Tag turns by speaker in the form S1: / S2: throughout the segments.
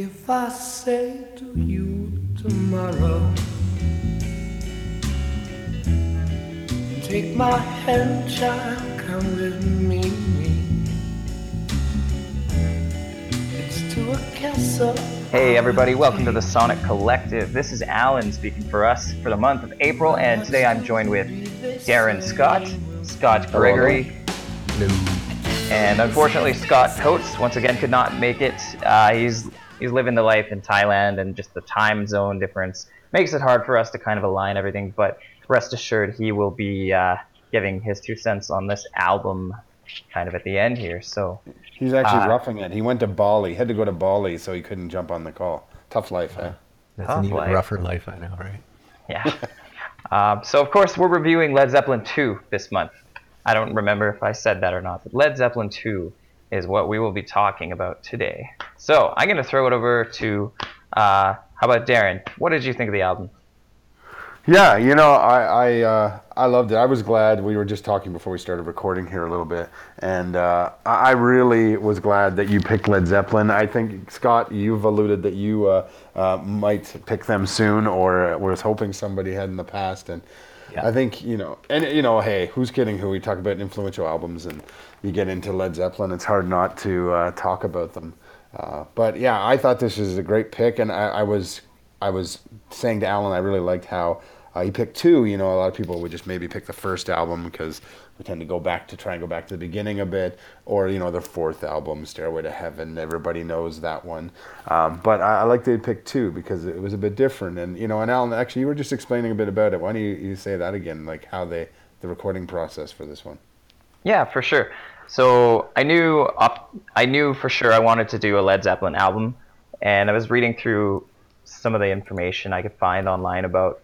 S1: If I say to you tomorrow, take my hand, child, come with me. It's to a castle.
S2: Hey everybody, welcome to the Sonic Collective. This is Alan speaking for us for the month of April, and today I'm joined with Darren Scott, Scott Gregory, and unfortunately Scott Coates once again could not make it. Uh, he's he's living the life in Thailand, and just the time zone difference makes it hard for us to kind of align everything. But rest assured, he will be uh, giving his two cents on this album, kind of at the end here. So
S3: He's actually
S2: Uh,
S3: roughing it. He went to Bali. Had to go to Bali, so he couldn't jump on the call. Tough life, eh?
S4: That's
S2: Tough
S4: an even
S2: life.
S4: rougher life, I know, right?
S2: Yeah. um, so of course we're reviewing Led Zeppelin 2 this month. I don't remember if I said that or not, but Led Zeppelin 2 is what we will be talking about today. So I'm going to throw it over to, uh, how about Darren? What did you think of the album?
S3: Yeah, you know, I I, uh, I loved it. I was glad we were just talking before we started recording here a little bit, and uh, I I really was glad that you picked Led Zeppelin. I think Scott, you've alluded that you uh, uh, might pick them soon, or was hoping somebody had in the past, and
S2: Yeah.
S3: I think you know, and you know, hey, who's kidding? Who we talk about influential albums, and you get into Led Zeppelin, it's hard not to uh, talk about them. Uh, but yeah, I thought this was a great pick, and I, I was I was saying to Alan, I really liked how uh, he picked two. You know, a lot of people would just maybe pick the first album because we tend to go back to try and go back to the beginning a bit, or you know, the fourth album, Stairway to Heaven. Everybody knows that one. Um, but I, I like they picked two because it was a bit different. And you know, and Alan, actually, you were just explaining a bit about it. Why don't you, you say that again, like how they the recording process for this one?
S2: Yeah, for sure. So I knew up, I knew for sure I wanted to do a Led Zeppelin album, and I was reading through some of the information I could find online about,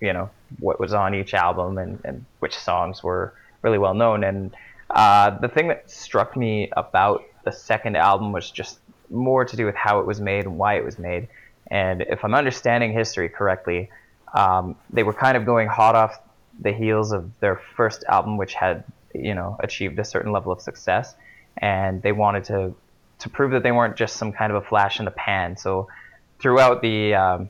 S2: you know, what was on each album and, and which songs were really well known. And uh, the thing that struck me about the second album was just more to do with how it was made and why it was made. And if I'm understanding history correctly, um, they were kind of going hot off the heels of their first album, which had you know achieved a certain level of success, and they wanted to to prove that they weren't just some kind of a flash in the pan. So throughout the um,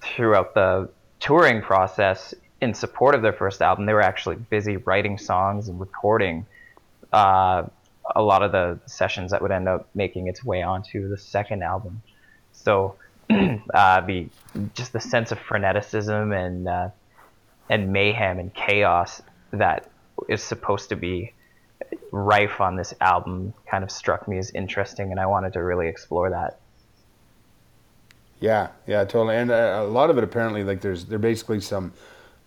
S2: throughout the touring process in support of their first album, they were actually busy writing songs and recording uh, a lot of the sessions that would end up making its way onto the second album. So uh, the just the sense of freneticism and uh, and mayhem and chaos that is supposed to be rife on this album kind of struck me as interesting, and I wanted to really explore that.
S3: Yeah, yeah, totally. And uh, a lot of it apparently, like there's they're basically some,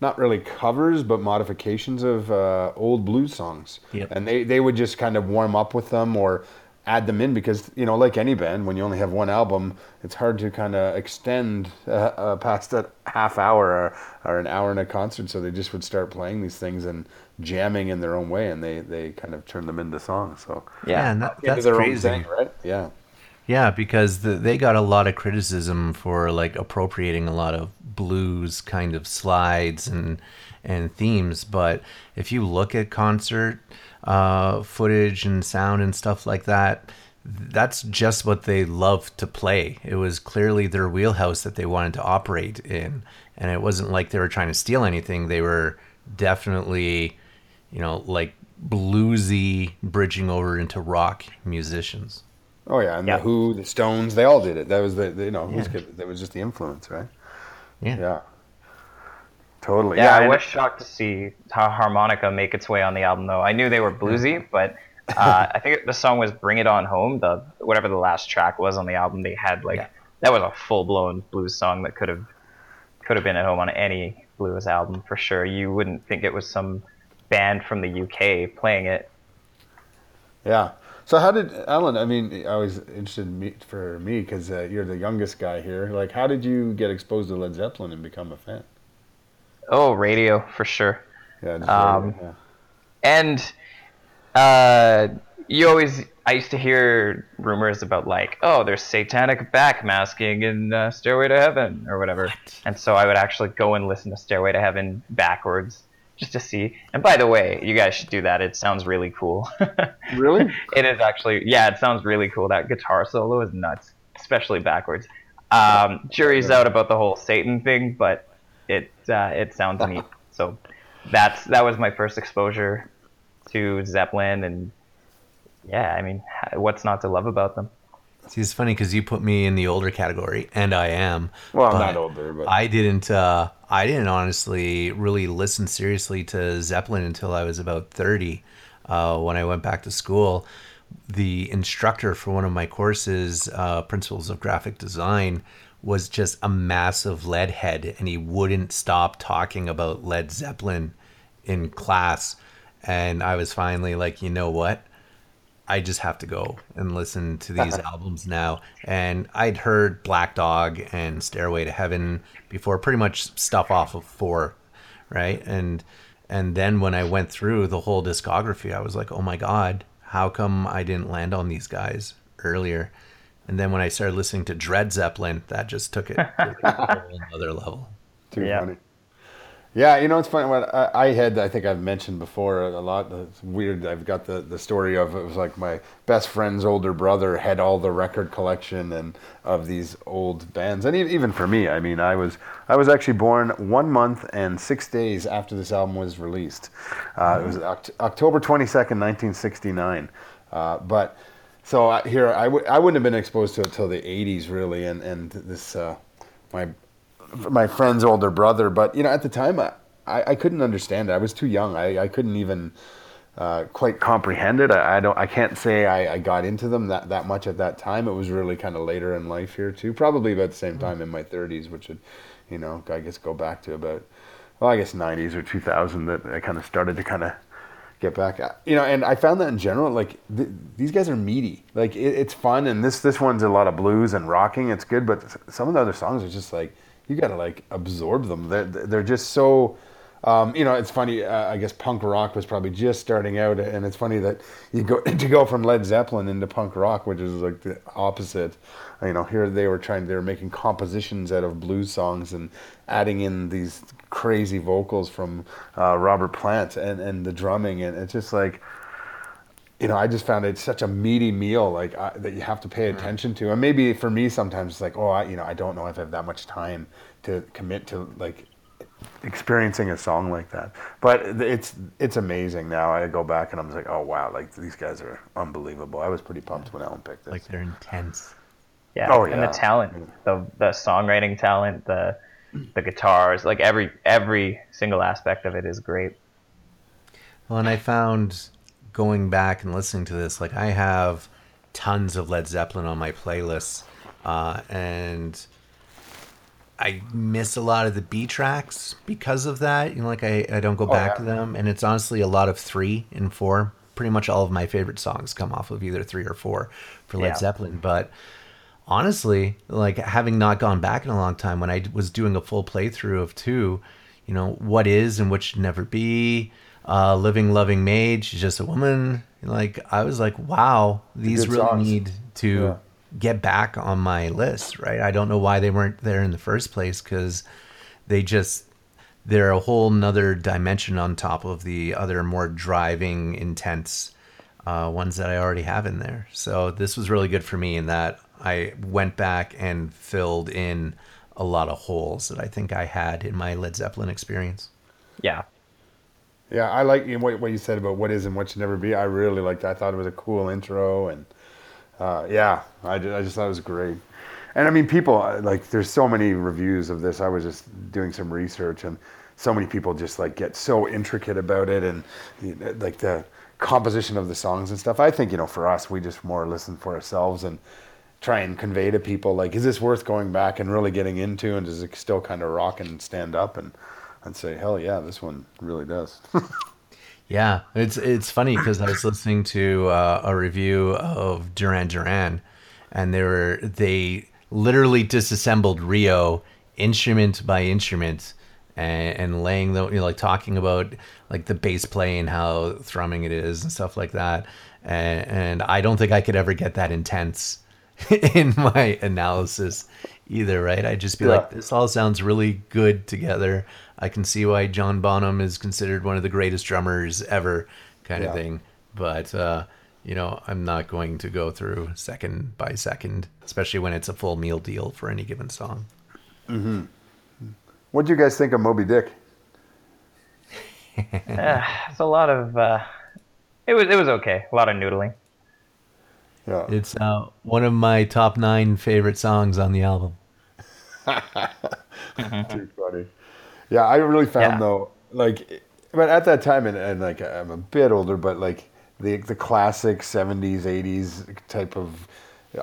S3: not really covers, but modifications of uh, old blues songs.
S4: Yep.
S3: And they they would just kind of warm up with them or add them in because you know, like any band, when you only have one album, it's hard to kind of extend uh, uh, past that half hour or, or an hour in a concert. So they just would start playing these things and jamming in their own way, and they they kind of turn them into songs. So
S2: Yeah,
S4: and that,
S3: into
S4: that's
S3: their own
S4: crazy.
S3: thing, right? Yeah.
S4: Yeah, because the, they got a lot of criticism for like appropriating a lot of blues kind of slides and and themes. But if you look at concert uh, footage and sound and stuff like that, that's just what they love to play. It was clearly their wheelhouse that they wanted to operate in, and it wasn't like they were trying to steal anything. They were definitely, you know, like bluesy bridging over into rock musicians.
S3: Oh yeah, and
S2: Yeah.
S3: the Who, the Stones, they all did it. That was the, the you know, who's
S4: Yeah.
S3: good? that was just the influence, right?
S4: Yeah.
S3: Yeah. Totally.
S2: Yeah, I was shocked to see how harmonica make its way on the album, though. I knew they were bluesy, but uh, I think the song was "Bring It On Home." The whatever the last track was on the album, they had like
S4: Yeah.
S2: that was a full blown blues song that could have could have been at home on any blues album for sure. You wouldn't think it was some band from the UK playing it.
S3: Yeah. So how did Alan? I mean, I was interested in me, for me because uh, you're the youngest guy here. Like, how did you get exposed to Led Zeppelin and become a fan?
S2: Oh, radio for sure.
S3: Yeah.
S2: Um,
S3: radio, yeah.
S2: And uh, you always, I used to hear rumors about like, oh, there's satanic backmasking in uh, Stairway to Heaven or whatever. What? And so I would actually go and listen to Stairway to Heaven backwards just to see. And by the way, you guys should do that. It sounds really cool.
S3: Really?
S2: it is actually, yeah, it sounds really cool. That guitar solo is nuts. especially backwards. Um, jury's out about the whole Satan thing, but it uh, it sounds neat. So that's that was my first exposure to Zeppelin, and yeah, I mean, what's not to love about them?
S4: See, it's funny because you put me in the older category, and I am.
S3: Well, I'm not older, but
S4: I didn't. Uh, I didn't honestly really listen seriously to Zeppelin until I was about thirty. Uh, when I went back to school, the instructor for one of my courses, uh, Principles of Graphic Design, was just a massive lead head, and he wouldn't stop talking about Led Zeppelin in class. And I was finally like, you know what? I just have to go and listen to these albums now. And I'd heard Black Dog and Stairway to Heaven before, pretty much stuff off of four, right? And and then when I went through the whole discography, I was like, oh my god, how come I didn't land on these guys earlier? And then when I started listening to Dread Zeppelin, that just took it to a whole other level.
S3: Too
S2: Yeah.
S3: funny. Yeah, you know it's funny. What I, I had, I think I've mentioned before a lot. It's weird. I've got the, the story of it was like my best friend's older brother had all the record collection and of these old bands, and e- even for me, I mean, I was I was actually born one month and six days after this album was released. Uh, It was Oct- October twenty second, nineteen sixty nine. Uh, but so I, here I w- I wouldn't have been exposed to it till the '80s, really, and and this uh, my my friend's older brother. But you know, at the time, I, I, I couldn't understand it. I was too young. I, I couldn't even uh, quite comprehend it. I, I don't. I can't say I, I got into them that, that much at that time. It was really kind of later in life here too. Probably about the same time in my 30s, which would, you know, I guess go back to about, well, I guess 90s or 2000 that I kind of started to kind of get back. You know, and I found that in general, like th- these guys are meaty. Like it, it's fun, and this this one's a lot of blues and rocking. It's good, but some of the other songs are just like you got to like absorb them. They're they're just so. Um, you know, it's funny. Uh, I guess punk rock was probably just starting out, and it's funny that you go to go from Led Zeppelin into punk rock, which is like the opposite. You know, here they were trying, they were making compositions out of blues songs and adding in these crazy vocals from uh, Robert Plant and and the drumming, and it's just like you know, I just found it such a meaty meal, like I, that you have to pay attention to. And maybe for me, sometimes it's like, oh, I, you know, I don't know if I have that much time to commit to like experiencing a song like that. But it's it's amazing now. I go back and I'm just like, oh wow, like these guys are unbelievable. I was pretty pumped when Alan picked this.
S4: Like they're intense.
S2: Yeah,
S3: Oh, yeah.
S2: and the talent, the the songwriting talent, the the guitars, like every every single aspect of it is great.
S4: Well, and I found going back and listening to this, like I have tons of Led Zeppelin on my playlists, uh, and I miss a lot of the B tracks because of that. You know, like I, I don't go back
S3: yeah.
S4: to them, and it's honestly a lot of three and four. Pretty much all of my favorite songs come off of either three or four for Led
S2: Yeah.
S4: Zeppelin, but honestly, like having not gone back in a long time, when I was doing a full playthrough of two, you know, what is and what should never be, uh, living, loving maid, she's just a woman. Like I was like, wow, these really
S3: songs.
S4: need to
S3: Yeah.
S4: Get back on my list, right? I don't know why they weren't there in the first place because they just they're a whole nother dimension on top of the other more driving, intense uh, ones that I already have in there. So this was really good for me in that I went back and filled in a lot of holes that I think I had in my Led Zeppelin experience.
S2: Yeah,
S3: Yeah, I like what, what you said about what is and what should never be. I really liked that. I thought it was a cool intro, and uh, yeah, I, ju- I just thought it was great. And I mean, people uh, like there's so many reviews of this. I was just doing some research, and so many people just like get so intricate about it, and you know, like the composition of the songs and stuff. I think you know, for us, we just more listen for ourselves and try and convey to people like, is this worth going back and really getting into, and does it still kind of rock and stand up? And I'd say, hell yeah, this one really does.
S4: Yeah, it's it's funny because I was listening to uh, a review of Duran Duran, and they were they literally disassembled Rio instrument by instrument, and, and laying the you know like talking about like the bass play and how thrumming it is and stuff like that, and, and I don't think I could ever get that intense in my analysis either, right? I'd just be like, this all sounds really good together. I can see why John Bonham is considered one of the greatest drummers ever, kind of thing. But uh, you know, I'm not going to go through second by second, especially when it's a full meal deal for any given song.
S3: What do you guys think of Moby Dick?
S2: Uh, it's a lot of. Uh, it was it was okay. A lot of noodling.
S3: Yeah.
S4: It's uh, one of my top nine favorite songs on the album.
S3: Too funny. Yeah, I really found
S2: Yeah.
S3: though, like, but at that time, and, and like I'm a bit older, but like the the classic '70s, '80s type of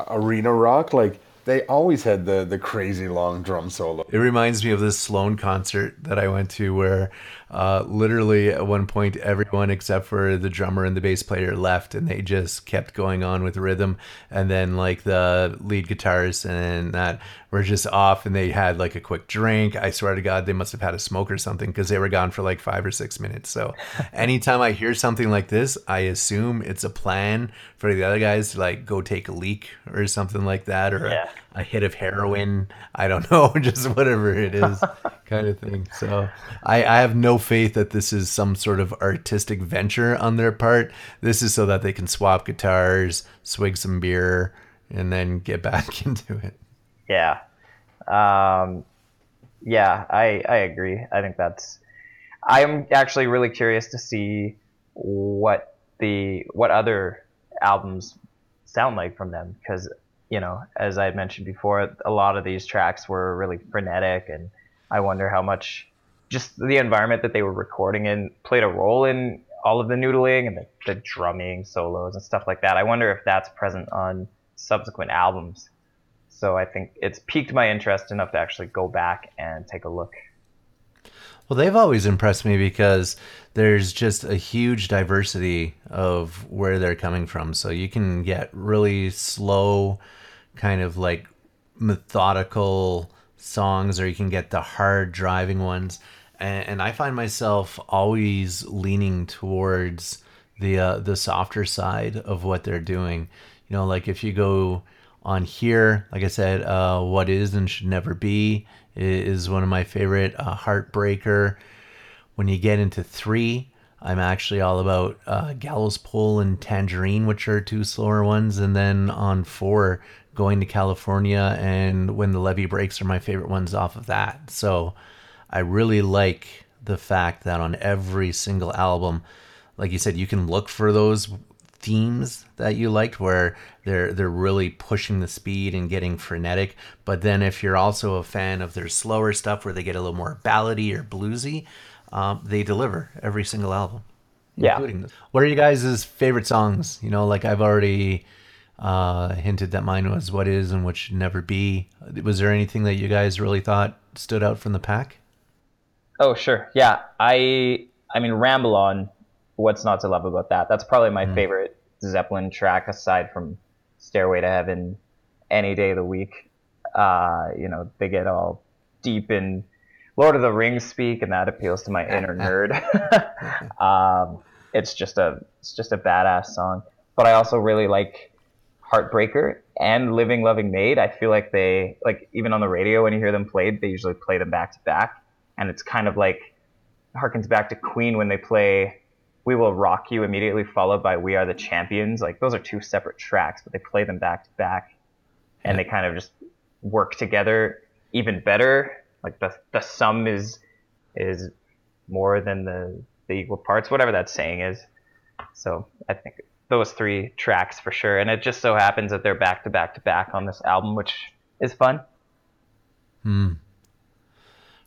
S3: arena rock, like they always had the the crazy long drum solo.
S4: It reminds me of this Sloan concert that I went to where uh, literally at one point everyone except for the drummer and the bass player left and they just kept going on with rhythm. And then like the lead guitarist and that were just off and they had like a quick drink. I swear to God, they must have had a smoke or something because they were gone for like five or six minutes. So anytime I hear something like this, I assume it's a plan for the other guys to like go take a leak or something like that or
S2: Yeah.
S4: A, hit of heroin. I don't know, just whatever it is, kind of thing. So I, I have no faith that this is some sort of artistic venture on their part. This is so that they can swap guitars, swig some beer, and then get back into it.
S2: Yeah. Um, yeah, I I agree. I think that's. I'm actually really curious to see what the what other albums sound like from them because you know as I had mentioned before, a lot of these tracks were really frenetic, and I wonder how much just the environment that they were recording in played a role in all of the noodling and the, the drumming solos and stuff like that. I wonder if that's present on subsequent albums. So I think it's piqued my interest enough to actually go back and take a look.
S4: Well, they've always impressed me because there's just a huge diversity of where they're coming from. So you can get really slow, kind of like methodical songs, or you can get the hard driving ones. And, and I find myself always leaning towards the uh, the softer side of what they're doing. You know, like if you go on here, like I said, uh, what is and should never be is one of my favorite. Uh, Heartbreaker. When you get into three, I'm actually all about uh, Gallows Pole and Tangerine, which are two slower ones, and then on four, Going to California and When the Levee Breaks are my favorite ones off of that. So I really like the fact that on every single album, like you said, you can look for those themes that you liked where they're they're really pushing the speed and getting frenetic. But then if you're also a fan of their slower stuff where they get a little more ballady or bluesy, um, they deliver every single album.
S2: Yeah.
S4: Including this. What are you guys' favorite songs? You know, like I've already uh, hinted that mine was What Is and What Should Never Be. Was there anything that you guys really thought stood out from the pack?
S2: Oh sure, yeah. I I mean Ramble On. What's not to love about that? That's probably my favorite Zeppelin track aside from Stairway to Heaven. Any day of the week. Uh, you know they get all deep in Lord of the Rings speak, and that appeals to my inner nerd. um, it's just a it's just a badass song. But I also really like Heartbreaker and Living Loving Maid. I feel like they like even on the radio when you hear them played, they usually play them back to back, and it's kind of like harkens back to Queen when they play "We Will Rock You" immediately followed by "We Are the Champions." Like those are two separate tracks, but they play them back to back, and they kind of just work together even better. Like the the sum is is more than the the equal parts, whatever that saying is. So I think those three tracks for sure, and it just so happens that they're back to back to back on this album, which is fun. Hmm.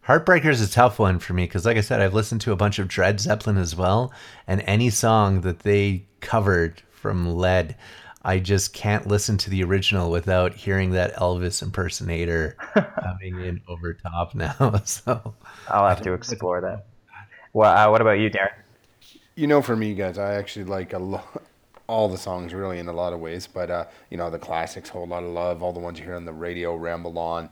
S4: Heartbreaker is a tough one for me because, like I said, I've listened to a bunch of Dread Zeppelin as well, and any song that they covered from Lead, I just can't listen to the original without hearing that Elvis impersonator coming in over top now. So,
S2: I'll have to explore that. Well, uh, what about you, Darren?
S3: You know, for me, guys, I actually like a lo- all the songs really in a lot of ways, but uh, you know, the classics, "Whole Lotta Love," all the ones you hear on the radio, "Ramble On."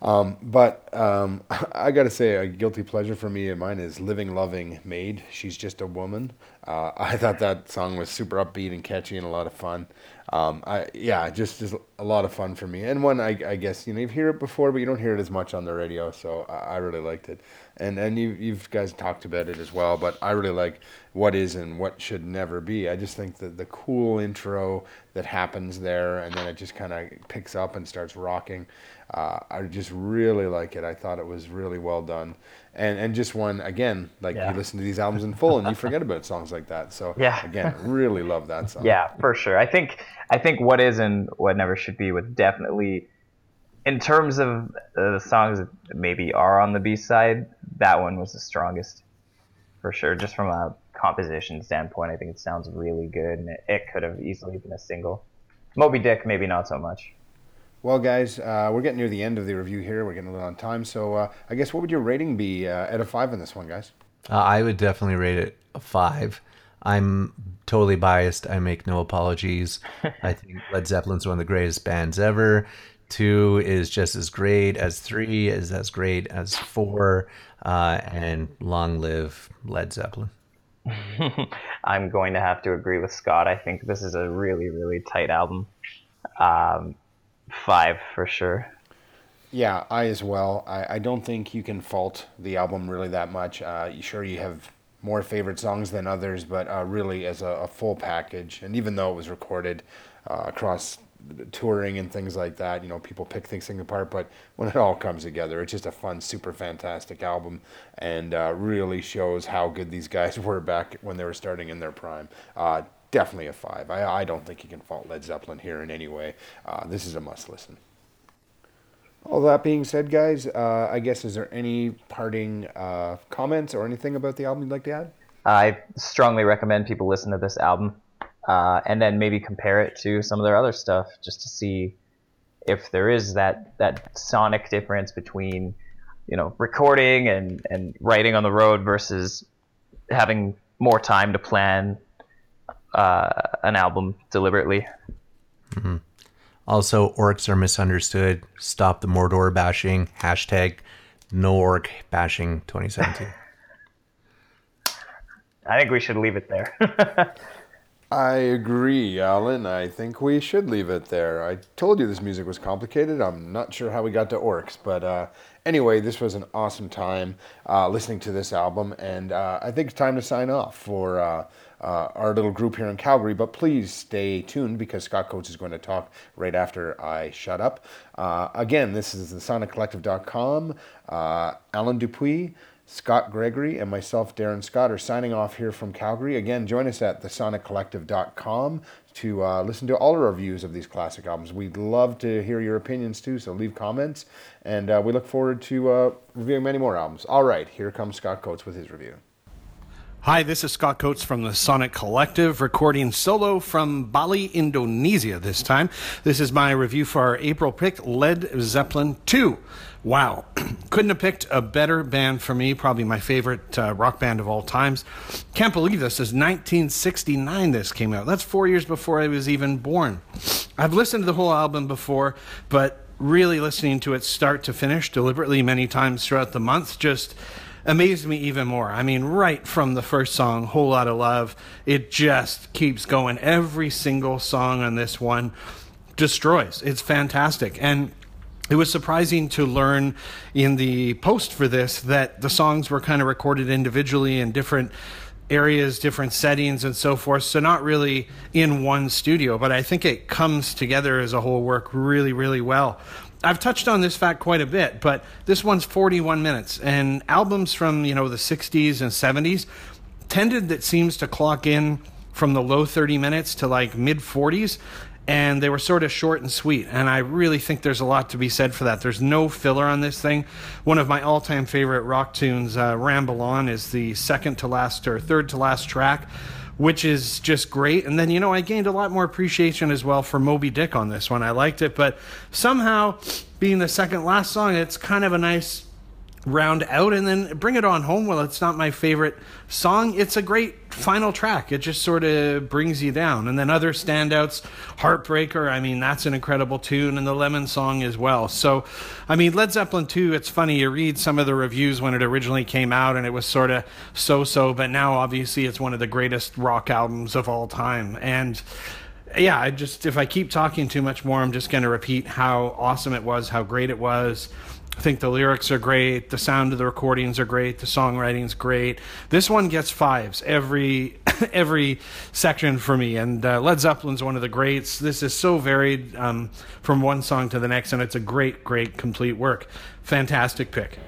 S3: Um, but um, I got to say, a guilty pleasure for me and mine is "Living, Loving, Maid." She's just a woman. Uh, I thought that song was super upbeat and catchy and a lot of fun. um, I yeah, just just a lot of fun for me, and one I, I guess you know you've heard it before, but you don't hear it as much on the radio, so I, I really liked it, and and you you guys talked about it as well, but I really like what is and what should never be. I just think that the cool intro that happens there, and then it just kind of picks up and starts rocking. Uh, I just really like it. I thought it was really well done, and and just one again, like
S2: Yeah.
S3: you listen to these albums in full and you forget about songs like that. So
S2: Yeah.
S3: again, really love that song.
S2: Yeah, for sure. I think I think what is and what never should be with definitely, in terms of uh, the songs that maybe are on the B side, that one was the strongest, for sure. Just from a composition standpoint, I think it sounds really good, and it, it could have easily been a single. Moby Dick, maybe not so much.
S3: Well, guys, uh, we're getting near the end of the review here. We're getting a little on time, so uh, I guess what would your rating be uh, out of five on this one, guys?
S4: Uh, I would definitely rate it a five. I'm totally biased. I make no apologies. I think Led Zeppelin's one of the greatest bands ever. Two is just as great as three, is as great as four, uh, and long live Led Zeppelin.
S2: I'm going to have to agree with Scott. I think this is a really, really tight album. Um, five for sure.
S3: Yeah, I as well. I, I don't think you can fault the album really that much. Uh, sure, you have more favorite songs than others, but uh, really as a, a full package, and even though it was recorded uh, across touring and things like that, you know, people pick things apart, but when it all comes together, it's just a fun, super fantastic album, and uh, really shows how good these guys were back when they were starting in their prime. Uh, definitely a five. I, I don't think you can fault Led Zeppelin here in any way. Uh, this is a must listen. All that being said, guys, uh, I guess is there any parting uh, comments or anything about the album you'd like to add?
S2: I strongly recommend people listen to this album uh, and then maybe compare it to some of their other stuff just to see if there is that, that sonic difference between you know recording and, and writing on the road versus having more time to plan uh, an album deliberately.
S4: Also, orcs are misunderstood. Stop the Mordor bashing. Hashtag no orc bashing 2017.
S2: I think we should leave it there.
S3: I agree, Alan. I think we should leave it there. I told you this music was complicated. I'm not sure how we got to orcs, but uh, anyway, this was an awesome time uh, listening to this album, and uh, I think it's time to sign off for uh, uh, our little group here in Calgary. But please stay tuned because Scott Coates is going to talk right after I shut up. Uh, again, this is the soniccollective.com. Uh, Alan Dupuis. Scott Gregory and myself, Darren Scott, are signing off here from Calgary. Again, join us at thesoniccollective.com to uh, listen to all our reviews of these classic albums. We'd love to hear your opinions too, so leave comments. And uh, we look forward to uh, reviewing many more albums. All right, here comes Scott Coates with his review.
S5: Hi, this is Scott Coates from the Sonic Collective, recording solo from Bali, Indonesia this time. This is my review for our April pick, Led Zeppelin 2. Wow. Couldn't have picked a better band for me, probably my favorite uh, rock band of all times. Can't believe this is 1969 this came out. That's four years before I was even born. I've listened to the whole album before, but really listening to it start to finish deliberately many times throughout the month just amazed me even more. I mean, right from the first song, Whole Lotta Love, it just keeps going. Every single song on this one destroys. It's fantastic. And it was surprising to learn in the post for this that the songs were kind of recorded individually in different areas, different settings, and so forth. So, not really in one studio, but I think it comes together as a whole work really, really well. I've touched on this fact quite a bit, but this one's 41 minutes, and albums from you know the 60s and 70s tended that seems to clock in from the low 30 minutes to like mid 40s and they were sort of short and sweet and i really think there's a lot to be said for that. There's no filler on this thing. One of my all-time favorite rock tunes uh, ramble on is the second to last or third to last track which is just great. And then you know i gained a lot more appreciation as well for moby dick on this one. I liked it but somehow being the second last song it's kind of a nice round out and then bring it on home well it's not my favorite song. It's a great final track. It just sort of brings you down. And then other standouts heartbreaker i mean that's an incredible tune and the lemon song as well. So i mean led zeppelin 2 it's funny you read some of the reviews when it originally came out and it was sort of so so but now obviously it's one of the greatest rock albums of all time. And yeah, I just if I keep talking too much more, I'm just going to repeat how awesome it was, how great it was. I think the lyrics are great, the sound of the recordings are great, the songwriting's great. This one gets fives every every section for me, and uh, Led Zeppelin's one of the greats. This is so varied um, from one song to the next, and it's a great, great, complete work. Fantastic pick.